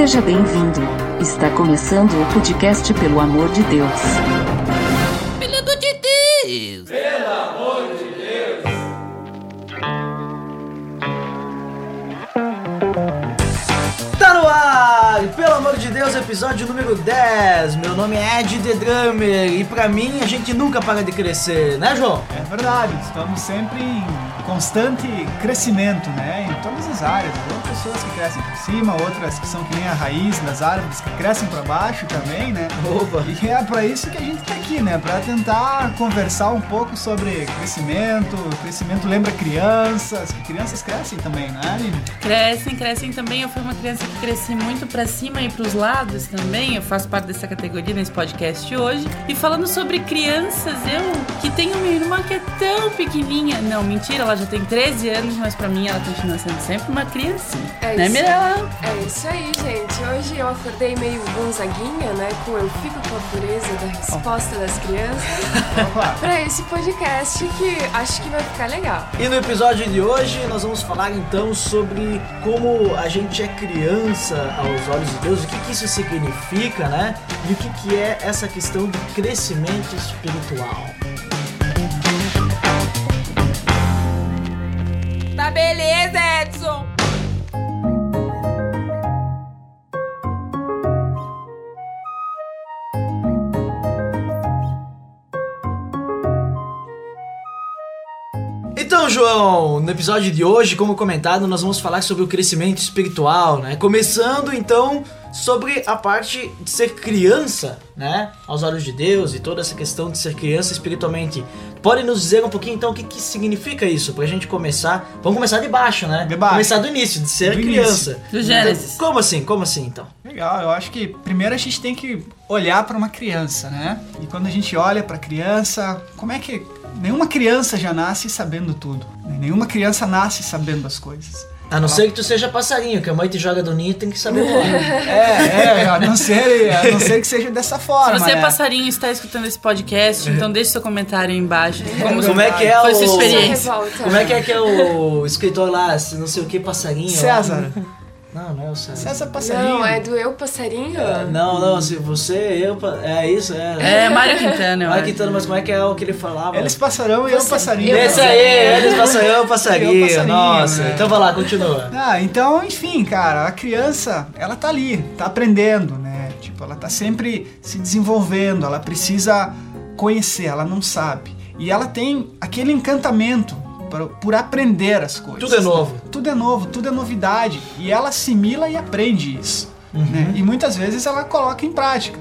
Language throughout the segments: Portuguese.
Seja bem-vindo. Está começando o podcast Pelo Amor de Deus. Pelo amor de Deus! Tá no ar! Pelo amor de Deus, episódio número 10. Meu nome é Ed The Drummer e pra mim a gente nunca para de crescer, né, João? É verdade, estamos sempre em constante crescimento, né? Em todas as áreas. Tem pessoas que crescem por cima, outras que são que nem a raiz das árvores que crescem para baixo também, né? Opa! E é para isso que a gente tá aqui, né? Para tentar conversar um pouco sobre crescimento. Crescimento lembra crianças, que crianças crescem também, né, Aline? Crescem, crescem também. Eu fui uma criança que cresci muito pra cima e pros lados também. Eu faço parte dessa categoria nesse podcast hoje. E falando sobre crianças, eu que tenho uma irmã que é tão pequenininha. Não, mentira, ela já tem 13 anos, mas pra mim ela continua sendo sempre uma criancinha. É né, isso. Mirella? É isso aí, gente. Hoje eu acordei meio gonzaguinha, né? Com Eu Fico com a Pureza da Resposta das Crianças. Opa! pra esse podcast que acho que vai ficar legal. E no episódio de hoje nós vamos falar então sobre como a gente é criança aos olhos de Deus, o que, que isso significa, né? E o que, que é essa questão do crescimento espiritual. No episódio de hoje, como comentado, nós vamos falar sobre o crescimento espiritual, né? Começando então sobre a parte de ser criança, né? Aos olhos de Deus e toda essa questão de ser criança espiritualmente. Pode nos dizer um pouquinho então o que, que significa isso? Pra gente começar. Vamos começar de baixo, né? De baixo. Começar do início, de ser Do criança. Do Gênesis. Então, como assim? Como assim então? Legal, eu acho que primeiro a gente tem que olhar para uma criança, né? E quando a gente olha para criança, como é que nenhuma criança já nasce sabendo tudo? né? Nenhuma criança nasce sabendo as coisas. A não ser que tu seja passarinho, que a mãe te joga do ninho tem que saber voar. É, é, a não ser, a não ser que seja dessa forma. Se você, né? passarinho, está escutando esse podcast, então deixe seu comentário aí embaixo. Como, Como é que é foi o. sua experiência? Como é que é que é o escritor lá, se não sei o que, passarinho? César. Não, não é o César. César Passarinho. Não, é do Eu Passarinho? É, Não, não, se você, eu, é isso, é. É, Mário Quintana, acho. quitando, mas como é que é o que ele falava? Eles passarão e eu passarinho. Esse aí, eles passam eu, passarinho, Eu, passarinho, nossa. né? Então vai lá, continua. Ah, então, enfim, cara, a criança, ela tá ali, tá aprendendo, né? Tipo, ela tá sempre se desenvolvendo, ela precisa conhecer, ela não sabe. E ela tem aquele encantamento por, por aprender as coisas. Tudo é novo. Tudo é novo, tudo é novidade. E ela assimila e aprende isso. Uhum. Né? E muitas vezes ela coloca em prática.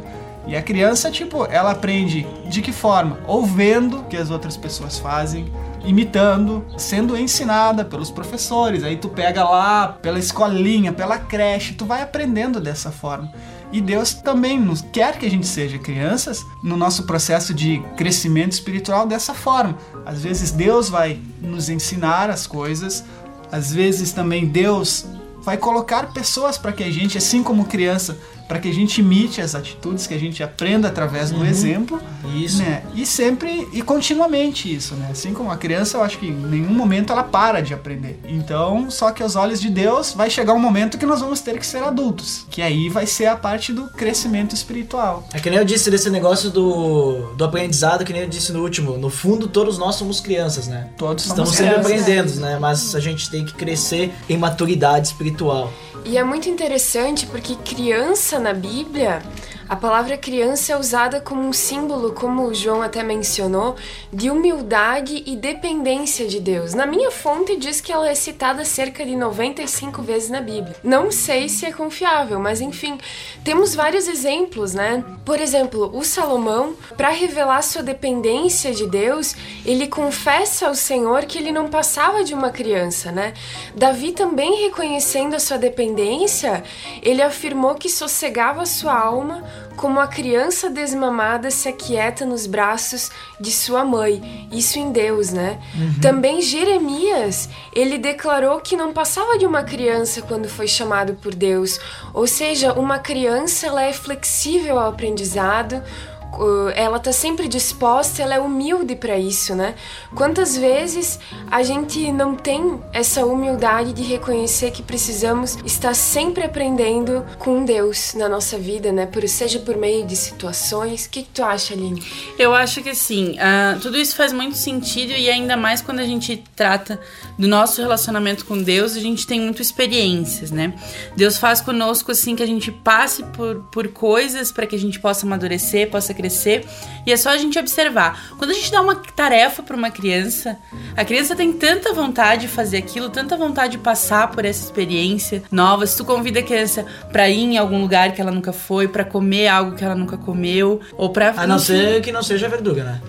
E a criança, tipo, ela aprende de que forma? Ou vendo o que as outras pessoas fazem, imitando, sendo ensinada pelos professores. Aí tu pega lá pela escolinha, pela creche, tu vai aprendendo dessa forma. E Deus também nos quer que a gente seja crianças no nosso processo de crescimento espiritual dessa forma. Às vezes Deus vai nos ensinar as coisas, às vezes também Deus vai colocar pessoas para que a gente, assim como criança, para que a gente imite as atitudes, que a gente aprenda através do exemplo, Isso. né? E sempre e continuamente isso, né? Assim como a criança, eu acho que em nenhum momento ela para de aprender. Então, só que aos olhos de Deus vai chegar um momento que nós vamos ter que ser adultos, que aí vai ser a parte do crescimento espiritual. É que nem eu disse desse negócio do, do aprendizado, que nem eu disse no último. No fundo, todos nós somos crianças, né? Todos Estamos sempre crianças. aprendendo, né? Mas a gente tem que crescer em maturidade espiritual. E é muito interessante porque criança na Bíblia, a palavra criança é usada como um símbolo, como o João até mencionou, de humildade e dependência de Deus. Na minha fonte diz que ela é citada cerca de 95 vezes na Bíblia. Não sei se é confiável, mas enfim, temos vários exemplos, né? Por exemplo, o Salomão, para revelar sua dependência de Deus, ele confessa ao Senhor que ele não passava de uma criança, né? Davi também reconhecendo a sua dependência, ele afirmou que sossegava sua alma como a criança desmamada se aquieta nos braços de sua mãe. Isso em Deus, né? Também Jeremias, ele declarou que não passava de uma criança quando foi chamado por Deus. Ou seja, uma criança ela é flexível ao aprendizado, ela tá sempre disposta, ela é humilde para isso, né? Quantas vezes a gente não tem essa humildade de reconhecer que precisamos estar sempre aprendendo com Deus na nossa vida, né? Por, seja por meio de situações. O que, que tu acha, Aline? Eu acho que sim, uh, tudo isso faz muito sentido e ainda mais quando a gente trata do nosso relacionamento com Deus, a gente tem muito experiências, né? Deus faz conosco assim que a gente passe por, por coisas para que a gente possa amadurecer, possa crescer. E é só a gente observar. Quando a gente dá uma tarefa para uma criança, a criança tem tanta vontade de fazer aquilo, tanta vontade de passar por essa experiência nova. Se tu convida a criança para ir em algum lugar que ela nunca foi, para comer algo que ela nunca comeu, ou para A não ser que não seja verdura, né?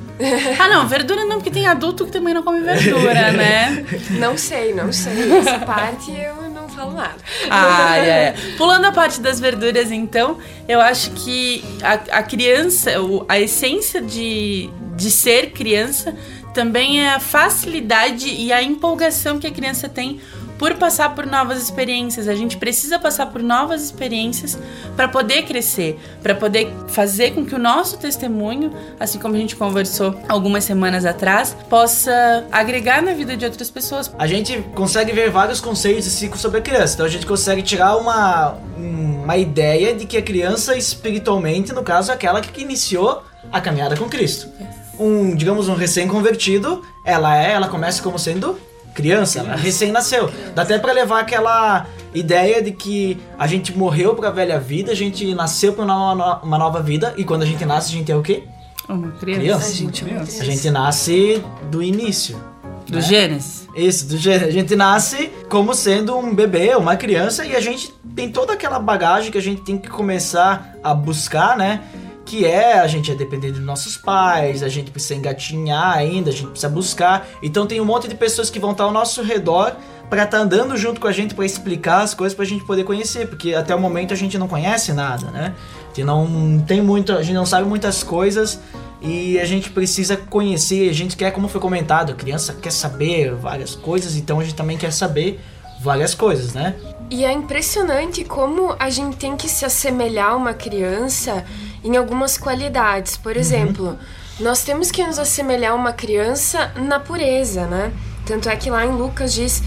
Ah, não, verdura não, porque tem adulto que também não come verdura, né? Não sei, não sei. Essa parte eu falo nada. Ah, é. Pulando a parte das verduras, então, eu acho que a, a criança, a essência de, de ser criança também é a facilidade e a empolgação que a criança tem por passar por novas experiências. A gente precisa passar por novas experiências para poder crescer, para poder fazer com que o nosso testemunho, assim como a gente conversou algumas semanas atrás, possa agregar na vida de outras pessoas. A gente consegue ver vários conceitos e ciclos sobre a criança. Então a gente consegue tirar uma, uma ideia de que a criança, espiritualmente, no caso, é aquela que iniciou a caminhada com Cristo. Um, digamos, um recém-convertido, ela é, ela começa como sendo criança, ela recém-nasceu. Dá até pra levar aquela ideia de que a gente morreu pra velha vida, a gente nasceu pra uma, uma nova vida, e quando a gente nasce, a gente é o quê? Uma criança. Criança. A gente é uma criança. A gente nasce do início. Do Gênesis. Isso, do gê- a gente nasce como sendo um bebê, uma criança, e a gente tem toda aquela bagagem que a gente tem que começar a buscar, né? Que é, a gente é dependente dos nossos pais, a gente precisa engatinhar ainda, a gente precisa buscar. Então tem um monte de pessoas que vão estar ao nosso redor pra estar andando junto com a gente pra explicar as coisas pra gente poder conhecer, porque até o momento a gente não conhece nada, né? A gente não tem muito, a gente não sabe muitas coisas e a gente precisa conhecer, a gente quer, como foi comentado, a criança quer saber várias coisas, então a gente também quer saber várias coisas, né? E é impressionante como a gente tem que se assemelhar a uma criança em algumas qualidades. Por exemplo, nós temos que nos assemelhar a uma criança na pureza, né? Tanto é que lá em Lucas diz.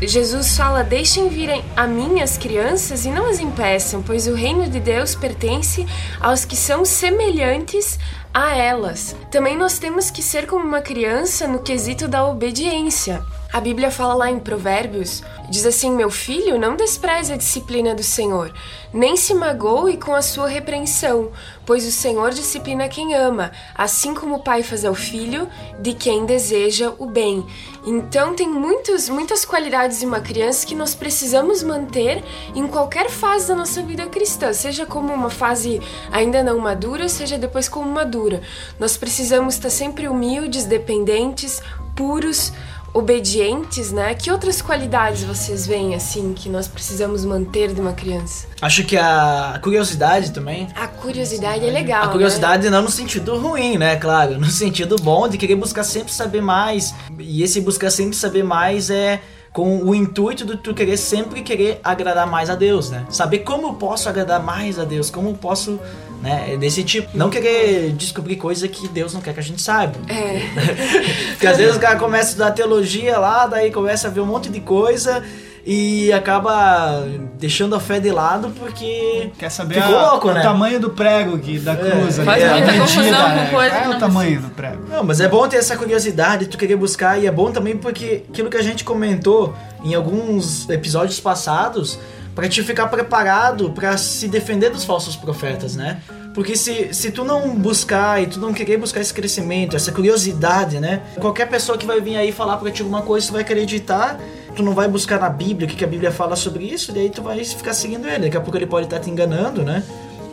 Jesus fala: Deixem virem a mim as crianças e não as impeçam, pois o reino de Deus pertence aos que são semelhantes a elas. Também nós temos que ser como uma criança no quesito da obediência. A Bíblia fala lá em Provérbios, diz assim: Meu filho, não despreze a disciplina do Senhor, nem se magoe com a sua repreensão, pois o Senhor disciplina quem ama, assim como o pai faz ao filho de quem deseja o bem. Então tem muitos, muitas qualidades de uma criança que nós precisamos manter em qualquer fase da nossa vida cristã, seja como uma fase ainda não madura, seja depois como madura. Nós precisamos estar sempre humildes, dependentes, puros, obedientes, né? Que outras qualidades vocês veem assim que nós precisamos manter de uma criança? Acho que a curiosidade também. A curiosidade é legal. A curiosidade não no sentido ruim, né? Claro, no sentido bom de querer buscar sempre saber mais. E esse buscar sempre saber mais é com o intuito de tu querer sempre querer agradar mais a Deus, né? Saber como eu posso agradar mais a Deus, como eu posso, né? é Desse tipo. Não querer descobrir coisa que Deus não quer que a gente saiba. É. Porque às vezes o cara começa a estudar teologia lá, daí começa a ver um monte de coisa e acaba deixando a fé de lado porque Quer saber ficou a- louco, o né? tamanho do prego que, da cruz ali, Faz muita medida, confusão com né? coisa que é o tamanho do prego? Não, mas é bom ter essa curiosidade, tu querer buscar, e é bom também porque aquilo que a gente comentou em alguns episódios passados, pra te ficar preparado pra se defender dos falsos profetas, né? Porque se, se tu não buscar e tu não querer buscar esse crescimento, essa curiosidade, né? Qualquer pessoa que vai vir aí falar pra ti alguma coisa, tu vai acreditar, tu não vai buscar na Bíblia o que, que a Bíblia fala sobre isso, e aí tu vai ficar seguindo ele. Daqui a pouco ele pode estar te enganando, né?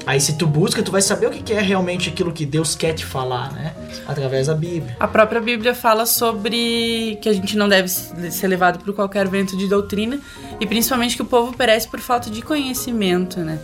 Aí se tu busca, tu vai saber o que é realmente aquilo que Deus quer te falar, né? Através da Bíblia. A própria Bíblia fala sobre que a gente não deve ser levado por qualquer vento de doutrina e principalmente que o povo perece por falta de conhecimento, né?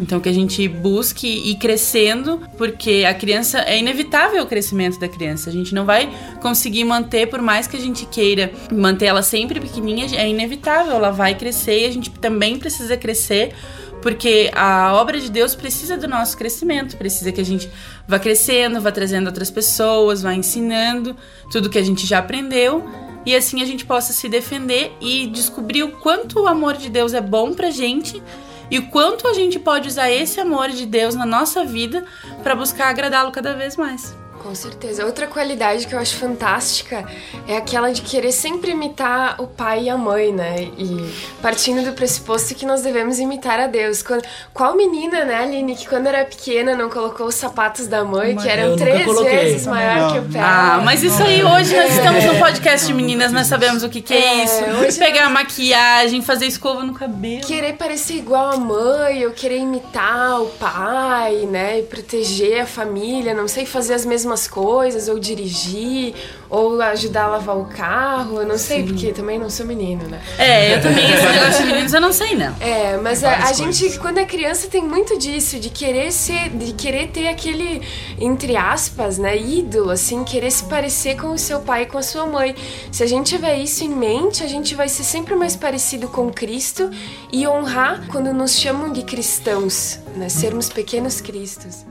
Então que a gente busque ir crescendo, porque a criança é inevitável o crescimento da criança. A gente não vai conseguir manter por mais que a gente queira manter ela sempre pequenininha, é inevitável, ela vai crescer e a gente também precisa crescer Porque a obra de Deus precisa do nosso crescimento, precisa que a gente vá crescendo, vá trazendo outras pessoas, vá ensinando tudo que a gente já aprendeu e assim a gente possa se defender e descobrir o quanto o amor de Deus é bom pra gente e o quanto a gente pode usar esse amor de Deus na nossa vida para buscar agradá-lo cada vez mais. Com certeza. Outra qualidade que eu acho fantástica é aquela de querer sempre imitar o pai e a mãe, né? E partindo do pressuposto que nós devemos imitar a Deus. Quando, qual menina, né, Aline, que quando era pequena não colocou os sapatos da mãe, que eram três vezes maior que o pé? Ah, mas isso aí hoje nós estamos no podcast de meninas, nós sabemos o que, que é, É, isso. hoje Pegar maquiagem, fazer escova no cabelo. Querer parecer igual a mãe, ou querer imitar o pai, né? E proteger a família, não sei, fazer as mesmas coisas, ou dirigir, ou ajudar a lavar o carro, eu não sei, porque também não sou menino, né? É, eu também, esse negócio de meninos eu não sei não. É, mas a, várias a gente, quando é criança, tem muito disso, de querer ser, de querer ter aquele, entre aspas, né, ídolo, assim, querer se parecer com o seu pai e com a sua mãe. Se a gente tiver isso em mente, a gente vai ser sempre mais parecido com Cristo e honrar quando nos chamam de cristãos, né, sermos pequenos cristos.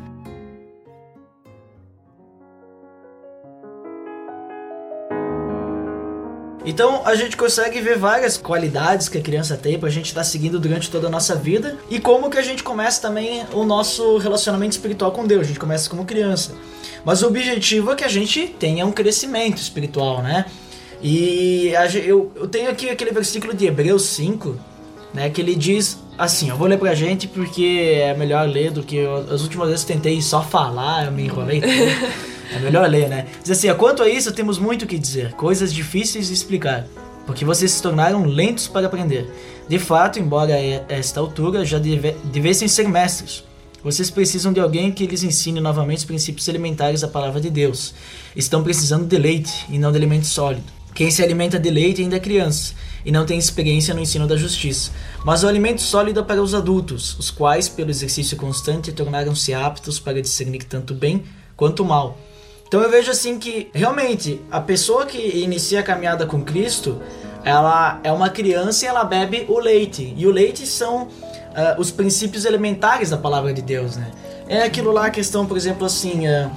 Então a gente consegue ver várias qualidades que a criança tem pra gente estar seguindo durante toda a nossa vida e como que a gente começa também o nosso relacionamento espiritual com Deus. A gente começa como criança. Mas o objetivo é que a gente tenha um crescimento espiritual, né? E a eu, eu tenho aqui aquele versículo de Hebreus 5, né? Que ele diz assim, eu vou ler pra gente porque é melhor ler do que eu, as últimas vezes eu tentei só falar, eu me enrolei. É melhor ler, né? Diz assim, quanto a isso temos muito o que dizer, coisas difíceis de explicar, porque vocês se tornaram lentos para aprender. De fato, embora a esta altura já deve, devessem ser mestres, vocês precisam de alguém que lhes ensine novamente os princípios elementares da palavra de Deus. Estão precisando de leite e não de alimento sólido. Quem se alimenta de leite ainda é criança e não tem experiência no ensino da justiça. Mas o alimento sólido é para os adultos, os quais, pelo exercício constante, tornaram-se aptos para discernir tanto bem quanto mal. Então eu vejo assim que realmente a pessoa que inicia a caminhada com Cristo, ela é uma criança e ela bebe o leite. E o leite são ah, os princípios elementares da palavra de Deus, né? É aquilo lá a questão, por exemplo, assim, ah,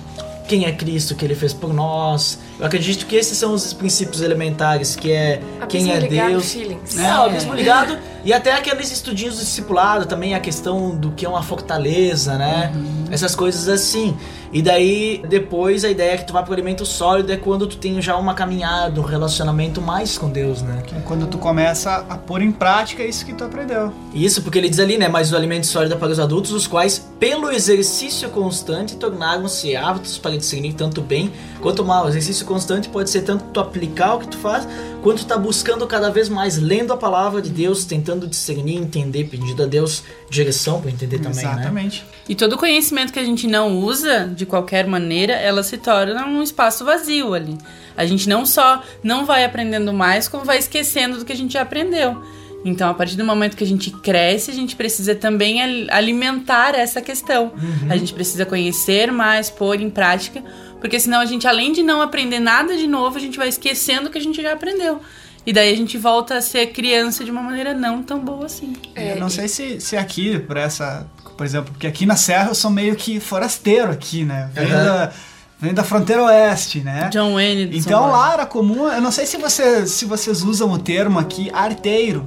quem é Cristo que ele fez por nós. Eu acredito que esses são os princípios elementares, que é quem é Abismo ligado, Deus. feelings. É, o abismo ligado. E até aqueles estudinhos do discipulado também, a questão do que é uma fortaleza, né? Essas coisas assim. E daí, depois, a ideia é que tu vai pro alimento sólido é quando tu tem já uma caminhada, um relacionamento mais com Deus, né? É quando tu começa a pôr em prática isso que tu aprendeu. Isso, porque ele diz ali, né? Mas o alimento sólido é para os adultos, os quais, pelo exercício constante, tornaram-se aptos para discernir tanto bem quanto mal. O exercício constante pode ser tanto tu aplicar o que tu faz, quanto tu tá buscando cada vez mais, lendo a palavra de Deus, tentando discernir, entender, pedindo a Deus direção para entender também, né? Exatamente. E todo conhecimento que a gente não usa de qualquer maneira, ela se torna um espaço vazio ali. A gente não só não vai aprendendo mais, como vai esquecendo do que a gente já aprendeu. Então, a partir do momento que a gente cresce, a gente precisa também al- alimentar essa questão. A gente precisa conhecer mais, pôr em prática, porque senão a gente, além de não aprender nada de novo, a gente vai esquecendo o que a gente já aprendeu. E daí a gente volta a ser criança de uma maneira não tão boa assim. É, eu não sei se, se aqui, por essa. Por exemplo, porque aqui na Serra eu sou meio que forasteiro aqui, né? Venho, Aham. da, venho da fronteira oeste, né? John Wayne Então lá era comum, eu não sei se, você, se vocês usam o termo aqui, arteiro.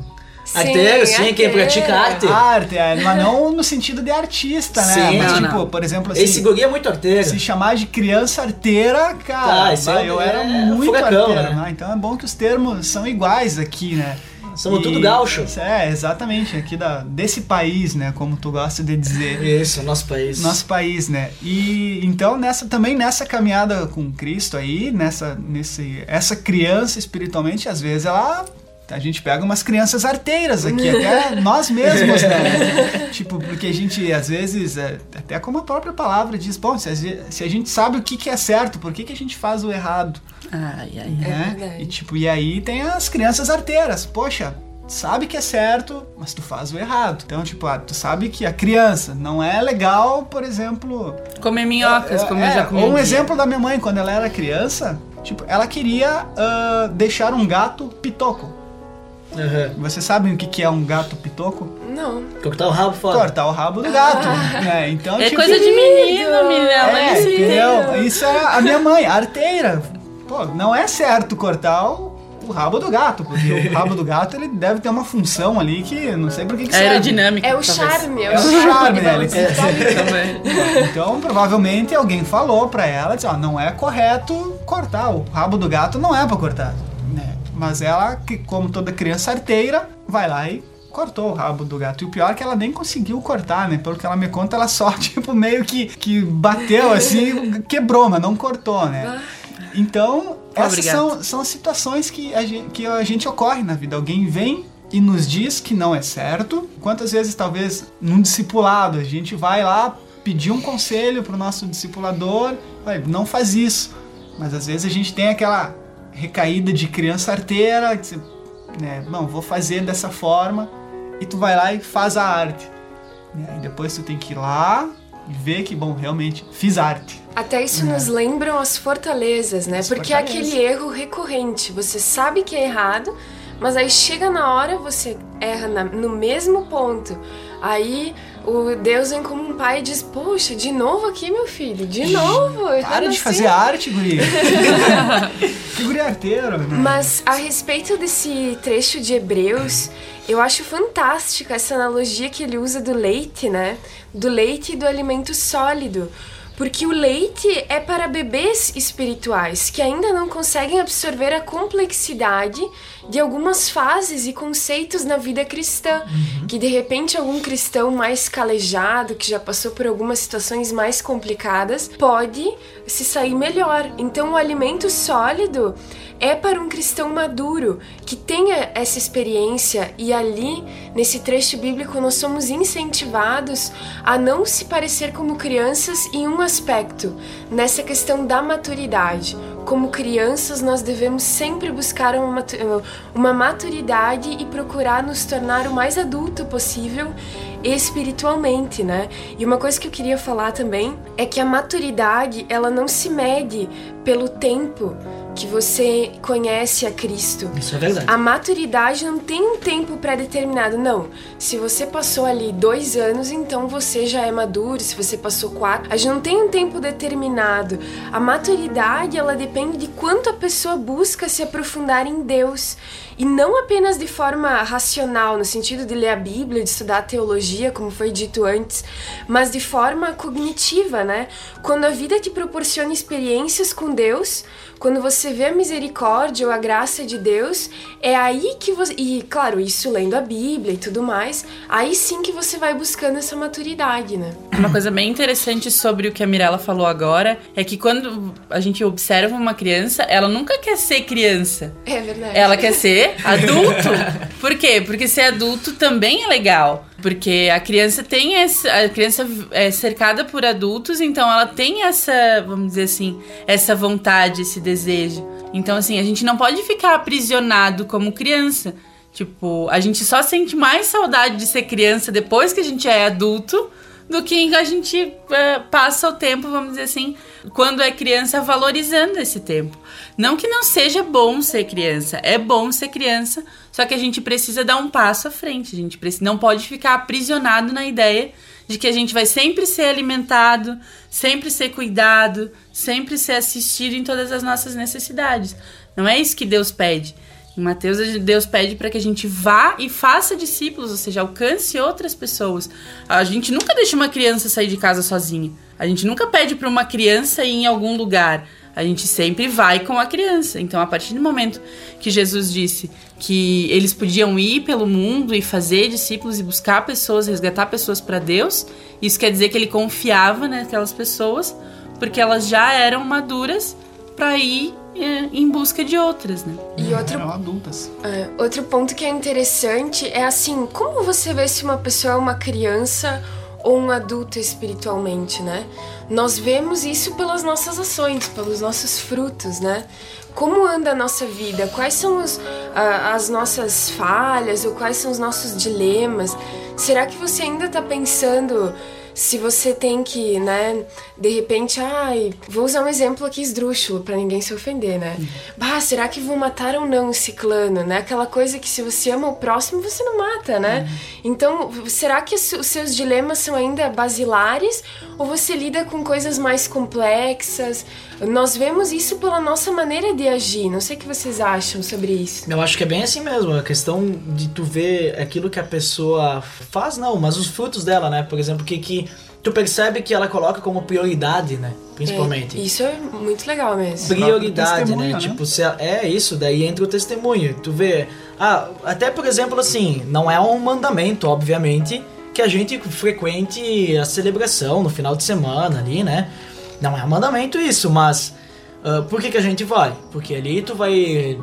Arteiro, sim, quem pratica arte. Arte, é, mas não no sentido de artista, né? Sim. mas Não, tipo, não. por exemplo, assim, Esse guri é muito arteiro. se chamar de criança arteira, cara, Tá, é- eu era é muito furacão, arteiro, né? né? Então é bom que os termos são iguais aqui, né? Somos E- tudo gaúcho. É, exatamente, aqui da, desse país, né? Como tu gosta de dizer. Isso, nosso país. Nosso país, né? E então nessa também nessa caminhada com Cristo aí, nessa nesse essa criança espiritualmente, às vezes ela a gente pega umas crianças arteiras aqui, até nós mesmos, né? tipo, porque a gente, às vezes, é, até como a própria palavra diz, bom, se a, se a gente sabe o que, que é certo, por que, que a gente faz o errado? Ai, ai, né? verdade. E tipo, e aí tem as crianças arteiras. Poxa, sabe que é certo, mas tu faz o errado. Então, tipo, ah, tu sabe que a criança não é legal, por exemplo. Comer minhocas, como eu é, já comi. ou um exemplo da minha mãe, quando ela era criança, tipo, ela queria ah, deixar um gato pitoco. Aham. Vocês sabem o que, que é um gato pitoco? Não. Cortar o rabo fora. Cortar o rabo do gato. né? Então, É tipo, coisa de menino, Mirella. É, isso entendeu? Isso é a minha mãe, arteira. Pô, não é certo cortar o, o rabo do gato, porque o rabo do gato ele deve ter uma função ali que não sei por que, que serve. Aerodinâmica. É o charme, é É o o charme, né? Também. Então, provavelmente alguém falou pra ela, disse, ó, não é correto cortar, o rabo do gato não é pra cortar? Mas ela, que como toda criança arteira, vai lá e cortou o rabo do gato. E o pior é que ela nem conseguiu cortar, né? Pelo que ela me conta, ela só, tipo, meio que, que bateu assim, quebrou, mas não cortou, né? Então, essas Obrigada. são, são as situações que a, gente, que a gente ocorre na vida. Alguém vem e nos diz que não é certo. Quantas vezes, talvez, num discipulado, a gente vai lá pedir um conselho pro nosso discipulador, vai, não faz isso. Mas às vezes a gente tem aquela recaída de criança arteira, que você, né, não, vou fazer dessa forma, e tu vai lá e faz a arte. Né? E depois tu tem que ir lá e ver que, bom, realmente fiz arte. Até isso nos lembram as fortalezas, né? As Porque é fortalezas. aquele erro recorrente. Você sabe que é errado, mas aí chega na hora, você erra no mesmo ponto. Aí o Deus vem como um pai e diz: Poxa, de novo aqui, meu filho, de novo. Para errando de assim." fazer arte, guri. que guri arteiro, né? Mas a respeito desse trecho de Hebreus, eu acho fantástica essa analogia que ele usa do leite, né? Do leite e do alimento sólido. Porque o leite é para bebês espirituais que ainda não conseguem absorver a complexidade de algumas fases e conceitos na vida cristã. Que de repente algum cristão mais calejado, que já passou por algumas situações mais complicadas, pode se sair melhor. Então o alimento sólido é para um cristão maduro que tenha essa experiência e ali nesse trecho bíblico nós somos incentivados a não se parecer como crianças em um aspecto, nessa questão da maturidade. Como crianças, nós devemos sempre buscar uma, matu- uma maturidade e procurar nos tornar o mais adulto possível espiritualmente, né? E uma coisa que eu queria falar também é que a maturidade, ela não se mede pelo tempo que você conhece a Cristo. Isso é verdade. A maturidade não tem um tempo pré-determinado, não. Se você passou ali dois anos, então você já é maduro. Se você passou quatro, a gente não tem um tempo determinado. A maturidade, ela depende de quanto a pessoa busca se aprofundar em Deus. E não apenas de forma racional, no sentido de ler a Bíblia, de estudar teologia, como foi dito antes, mas de forma cognitiva, né? Quando a vida te proporciona experiências com Deus, quando você vê a misericórdia ou a graça de Deus, é aí que você. E, claro, isso lendo a Bíblia e tudo mais, aí sim que você vai buscando essa maturidade, né? Uma coisa bem interessante sobre o que a Mirella falou agora é que quando a gente observa uma criança, ela nunca quer ser criança. É verdade. Ela quer ser adulto. Por quê? Porque ser adulto também é legal. Porque a criança tem essa. A criança é cercada por adultos, então ela tem essa, vamos dizer assim, essa vontade, esse desejo. Então, assim, a gente não pode ficar aprisionado como criança. Tipo, a gente só sente mais saudade de ser criança depois que a gente é adulto do que a gente é, passa o tempo, vamos dizer assim, quando é criança, valorizando esse tempo. Não que não seja bom ser criança, é bom ser criança, só que a gente precisa dar um passo à frente. A gente precisa, não pode ficar aprisionado na ideia de que a gente vai sempre ser alimentado, sempre ser cuidado, sempre ser assistido em todas as nossas necessidades. Não é isso que Deus pede. Em Mateus, Deus pede para que a gente vá e faça discípulos, ou seja, alcance outras pessoas. A gente nunca deixa uma criança sair de casa sozinha. A gente nunca pede para uma criança ir em algum lugar. A gente sempre vai com a criança. Então, a partir do momento que Jesus disse que eles podiam ir pelo mundo e fazer discípulos e buscar pessoas, resgatar pessoas para Deus, isso quer dizer que ele confiava naquelas pessoas, porque elas já eram maduras para ir em busca de outras, né? E outro Eram adultas. É, outro ponto que é interessante é assim, como você vê se uma pessoa é uma criança ou um adulto espiritualmente, né? Nós vemos isso pelas nossas ações, pelos nossos frutos, né? Como anda a nossa vida? Quais são os, a- as nossas falhas ou quais são os nossos dilemas? Será que você ainda está pensando se você tem que, né, de repente, ai, vou usar um exemplo aqui esdrúxulo para ninguém se ofender, né? Bah, será que vou matar ou não esse ciclano, né? Aquela coisa que se você ama o próximo, você não mata, né? Então, será que os seus dilemas são ainda basilares ou você lida com coisas mais complexas? Nós vemos isso pela nossa maneira de agir. Não sei o que vocês acham sobre isso. Eu acho que é bem assim mesmo, a questão de tu ver aquilo que a pessoa faz, não, mas os frutos dela, né? Por exemplo, que, que tu percebe que ela coloca como prioridade, né? Principalmente. É, isso é muito legal mesmo. Prioridade, né? né? Tipo, se ela- é isso, daí entra o testemunho. Tu vê. Ah, até por exemplo, assim, não é um mandamento, obviamente, que a gente frequente a celebração no final de semana ali, né? Não é um mandamento isso, mas ah, por que, que a gente vai? Porque ali tu vai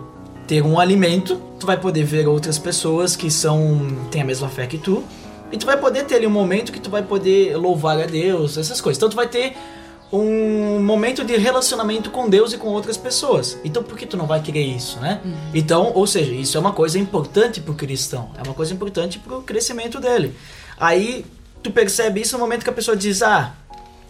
ter um alimento, tu vai poder ver outras pessoas que são têm a mesma fé que tu, e tu vai poder ter ali um momento que tu vai poder louvar a Deus, essas coisas. Então tu vai ter um momento de relacionamento com Deus e com outras pessoas. Então por que tu não vai querer isso, né? Então, ou seja, isso é uma coisa importante pro cristão, é uma coisa importante pro crescimento dele. Aí tu percebe isso no momento que a pessoa diz: "Ah,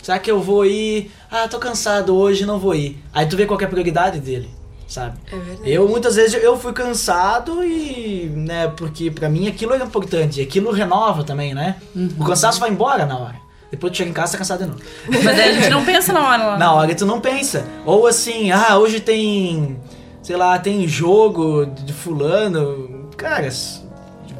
será que eu vou ir? Ah, tô cansado hoje, não vou ir". Aí tu vê qual que é a prioridade dele, sabe? É verdade. Eu muitas vezes eu fui cansado e, né, porque pra mim aquilo é importante, e aquilo renova também, né? O cansaço vai embora na hora. Depois tu chega em casa tá cansado de novo. Mas daí a gente não pensa na hora lá. Na hora tu não pensa. Ou assim, ah, hoje tem, sei lá, tem jogo de fulano. Cara,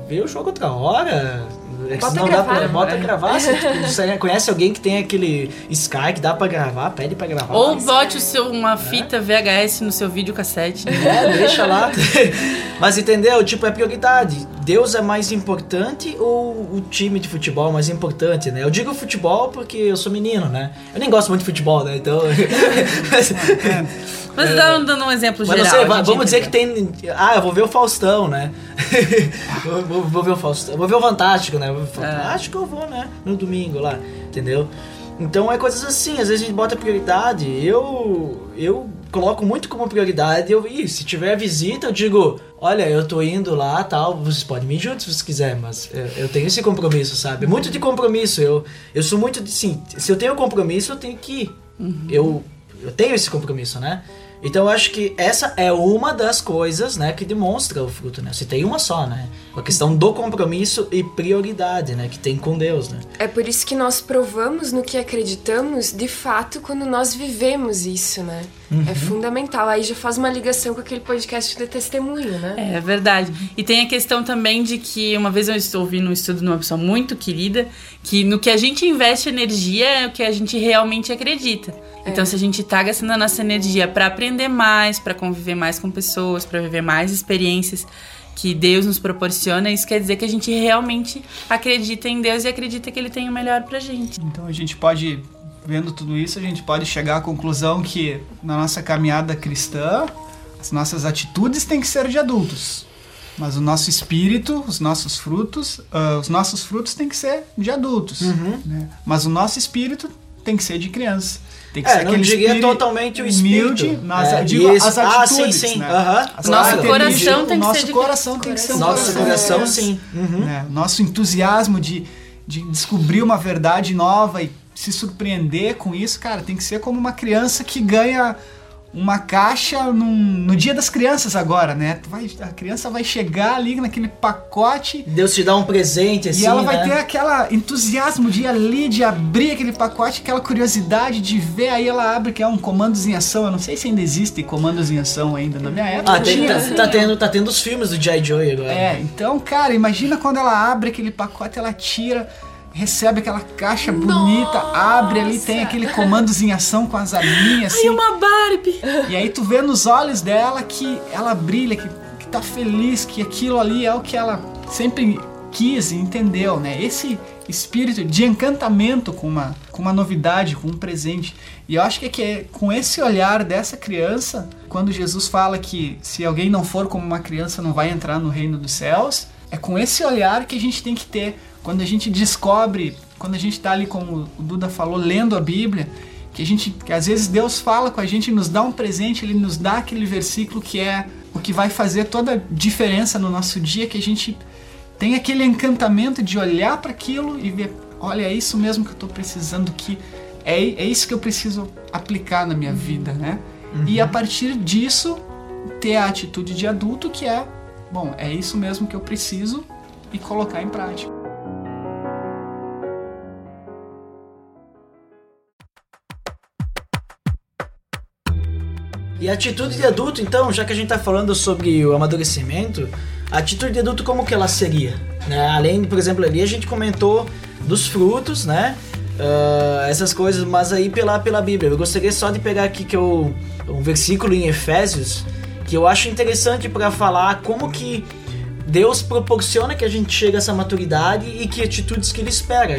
vê o jogo outra hora. É Bota gravar. dá pra, bota gravar. Se tu você conhece alguém que tem aquele Sky que dá pra gravar, pede pra gravar. Ou bote o seu, uma fita VHS no seu videocassete. né? É, deixa lá. Mas entendeu? Tipo, é prioridade. Deus é mais importante ou o time de futebol é mais importante, né? Eu digo futebol porque eu sou menino, né? Eu nem gosto muito de futebol, né? Então. mas, Mas dando, dando um exemplo mas geral. não sei, vamos dizer que tem. Ah, eu vou ver o Faustão, né? vou, vou- vou ver o Faustão. Vou ver o Fantástico, né? O Fantástico eu vou, né? No domingo lá, entendeu? Então é coisas assim, às vezes a gente bota prioridade. Eu eu coloco muito como prioridade. Eu, ih, se tiver visita, eu digo, olha, eu tô indo lá, tal, vocês podem me ir juntos se vocês quiserem, mas eu, eu tenho esse compromisso, sabe? Muito de compromisso. Eu eu sou muito de sim, se eu tenho compromisso, eu tenho que ir. Eu eu tenho esse compromisso, né? Então eu acho que essa é uma das coisas, né, que demonstra o fruto, né? Você tem uma só, né? A questão do compromisso e prioridade, né, que tem com Deus, né? É por isso que nós provamos no que acreditamos de fato quando nós vivemos isso, né? É fundamental. Aí já faz uma ligação com aquele podcast de testemunho, né? É verdade. E tem a questão também de que uma vez eu estou ouvindo um estudo de uma pessoa muito querida, que no que a gente investe energia é o que a gente realmente acredita. Então, se a gente tá gastando a nossa energia para aprender mais, para conviver mais com pessoas, para viver mais experiências que Deus nos proporciona, isso quer dizer que a gente realmente acredita em Deus e acredita que Ele tem o melhor pra gente. Então a gente pode, vendo tudo isso, a gente pode chegar à conclusão que na nossa caminhada cristã, as nossas atitudes têm que ser de adultos. Mas o nosso espírito, os nossos frutos, ah, os nossos frutos têm que ser de adultos. né? Mas o nosso espírito tem que ser de criança. Tem que É, ser não diria espírito totalmente o espírito. humilde, mas É, digo as Ah, atitudes. sim, sim. né? As Nosso características, coração tem que nosso ser de- coração tem que ser um Nosso coração, coração, sim. Uhum. né? Nosso entusiasmo de, de descobrir uma verdade nova e se surpreender com isso, cara, tem que ser como uma criança que ganha uma caixa num- no dia das crianças agora, né? Tu vai- a criança vai chegar ali naquele pacote Deus te dá um presente assim, e ela vai né? ter aquela entusiasmo de ir ali, de abrir aquele pacote, aquela curiosidade de ver, aí ela abre que é um comandos em ação. Eu não sei se ainda existem comandos em ação ainda. Na minha época Ah, tem, tá, tá tendo, tá tendo os filmes do G.I. Joe agora. É, então, cara, imagina quando ela abre aquele pacote, ela tira, recebe aquela caixa bonita, abre ali, tem aquele comandos em ação com as arminhas E assim. uma Barbie! E aí tu vê nos olhos dela que ela brilha, que, que tá feliz, que aquilo ali é o que ela sempre quis e entendeu, né? Esse espírito de encantamento com uma, com uma novidade, com um presente. E eu acho que é, que é com esse olhar dessa criança, quando Jesus fala que se alguém não for como uma criança não vai entrar no reino dos céus, é com esse olhar que a gente tem que ter quando a gente descobre, quando a gente tá ali, como o Duda falou, lendo a Bíblia, que a gente, que às vezes Deus fala com a gente, nos dá um presente, ele nos dá aquele versículo que é o que vai fazer toda a diferença no nosso dia, que a gente tem aquele encantamento de olhar para aquilo e ver, olha, é isso mesmo que eu tô precisando, que é, é isso que eu preciso aplicar na minha vida, né? E a partir disso, ter a atitude de adulto que é, bom, é isso mesmo que eu preciso e colocar em prática. E atitude de adulto, então, já que a gente tá falando sobre o amadurecimento, a atitude de adulto como que ela seria? Né? Além, por exemplo, ali a gente comentou dos frutos, né? Ah, essas coisas, mas aí pela, pela Bíblia. Eu gostaria só de pegar aqui que eu, um versículo em Efésios que eu acho interessante para falar como que Deus proporciona que a gente chegue a essa maturidade e que atitudes que ele espera,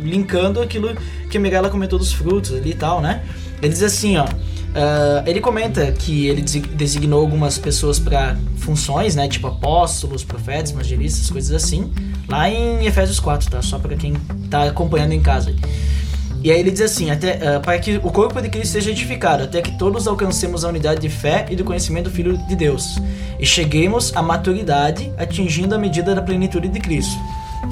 linkando aquilo que a Mirella comentou dos frutos ali e tal, né? Ele diz assim, ó. Ah, ele comenta que ele desi- designou algumas pessoas para funções, né? Tipo apóstolos, profetas, evangelistas, coisas assim. Lá em Efésios 4, tá? Só para quem tá acompanhando em casa. E aí ele diz assim, até, ah, para que o corpo de Cristo seja edificado, até que todos alcancemos a unidade de fé e do conhecimento do Filho de Deus, e cheguemos à maturidade, atingindo a medida da plenitude de Cristo.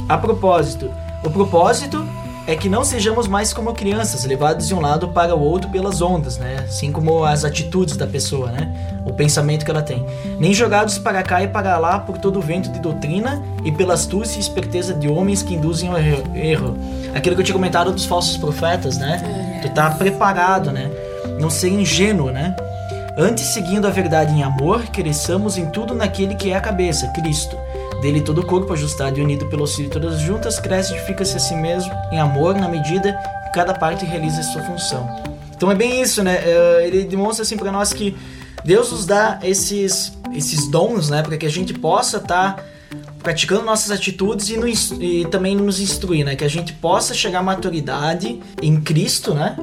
A propósito, o propósito é que não sejamos mais como crianças, levados de um lado para o outro pelas ondas, né? Assim como as atitudes da pessoa, né? O pensamento que ela tem. Nem jogados para cá e para lá por todo o vento de doutrina e pela astúcia e esperteza de homens que induzem ao erro-. Aquilo que eu tinha comentado dos falsos profetas, né? Tu tá preparado, né? Não ser ingênuo, né? Antes, seguindo a verdade em amor, cresçamos em tudo naquele que é a cabeça, Cristo. Dele todo o corpo ajustado e unido pelo auxílio de todas as juntas cresce e edifica-se a si mesmo em amor na medida que cada parte realiza a sua função. Então é bem isso, né? É, Ele demonstra assim para nós que Deus nos dá esses esses dons, né, para que a gente possa estar praticando nossas atitudes e, e também nos instruir, né? Que a gente possa chegar à maturidade em Cristo, né?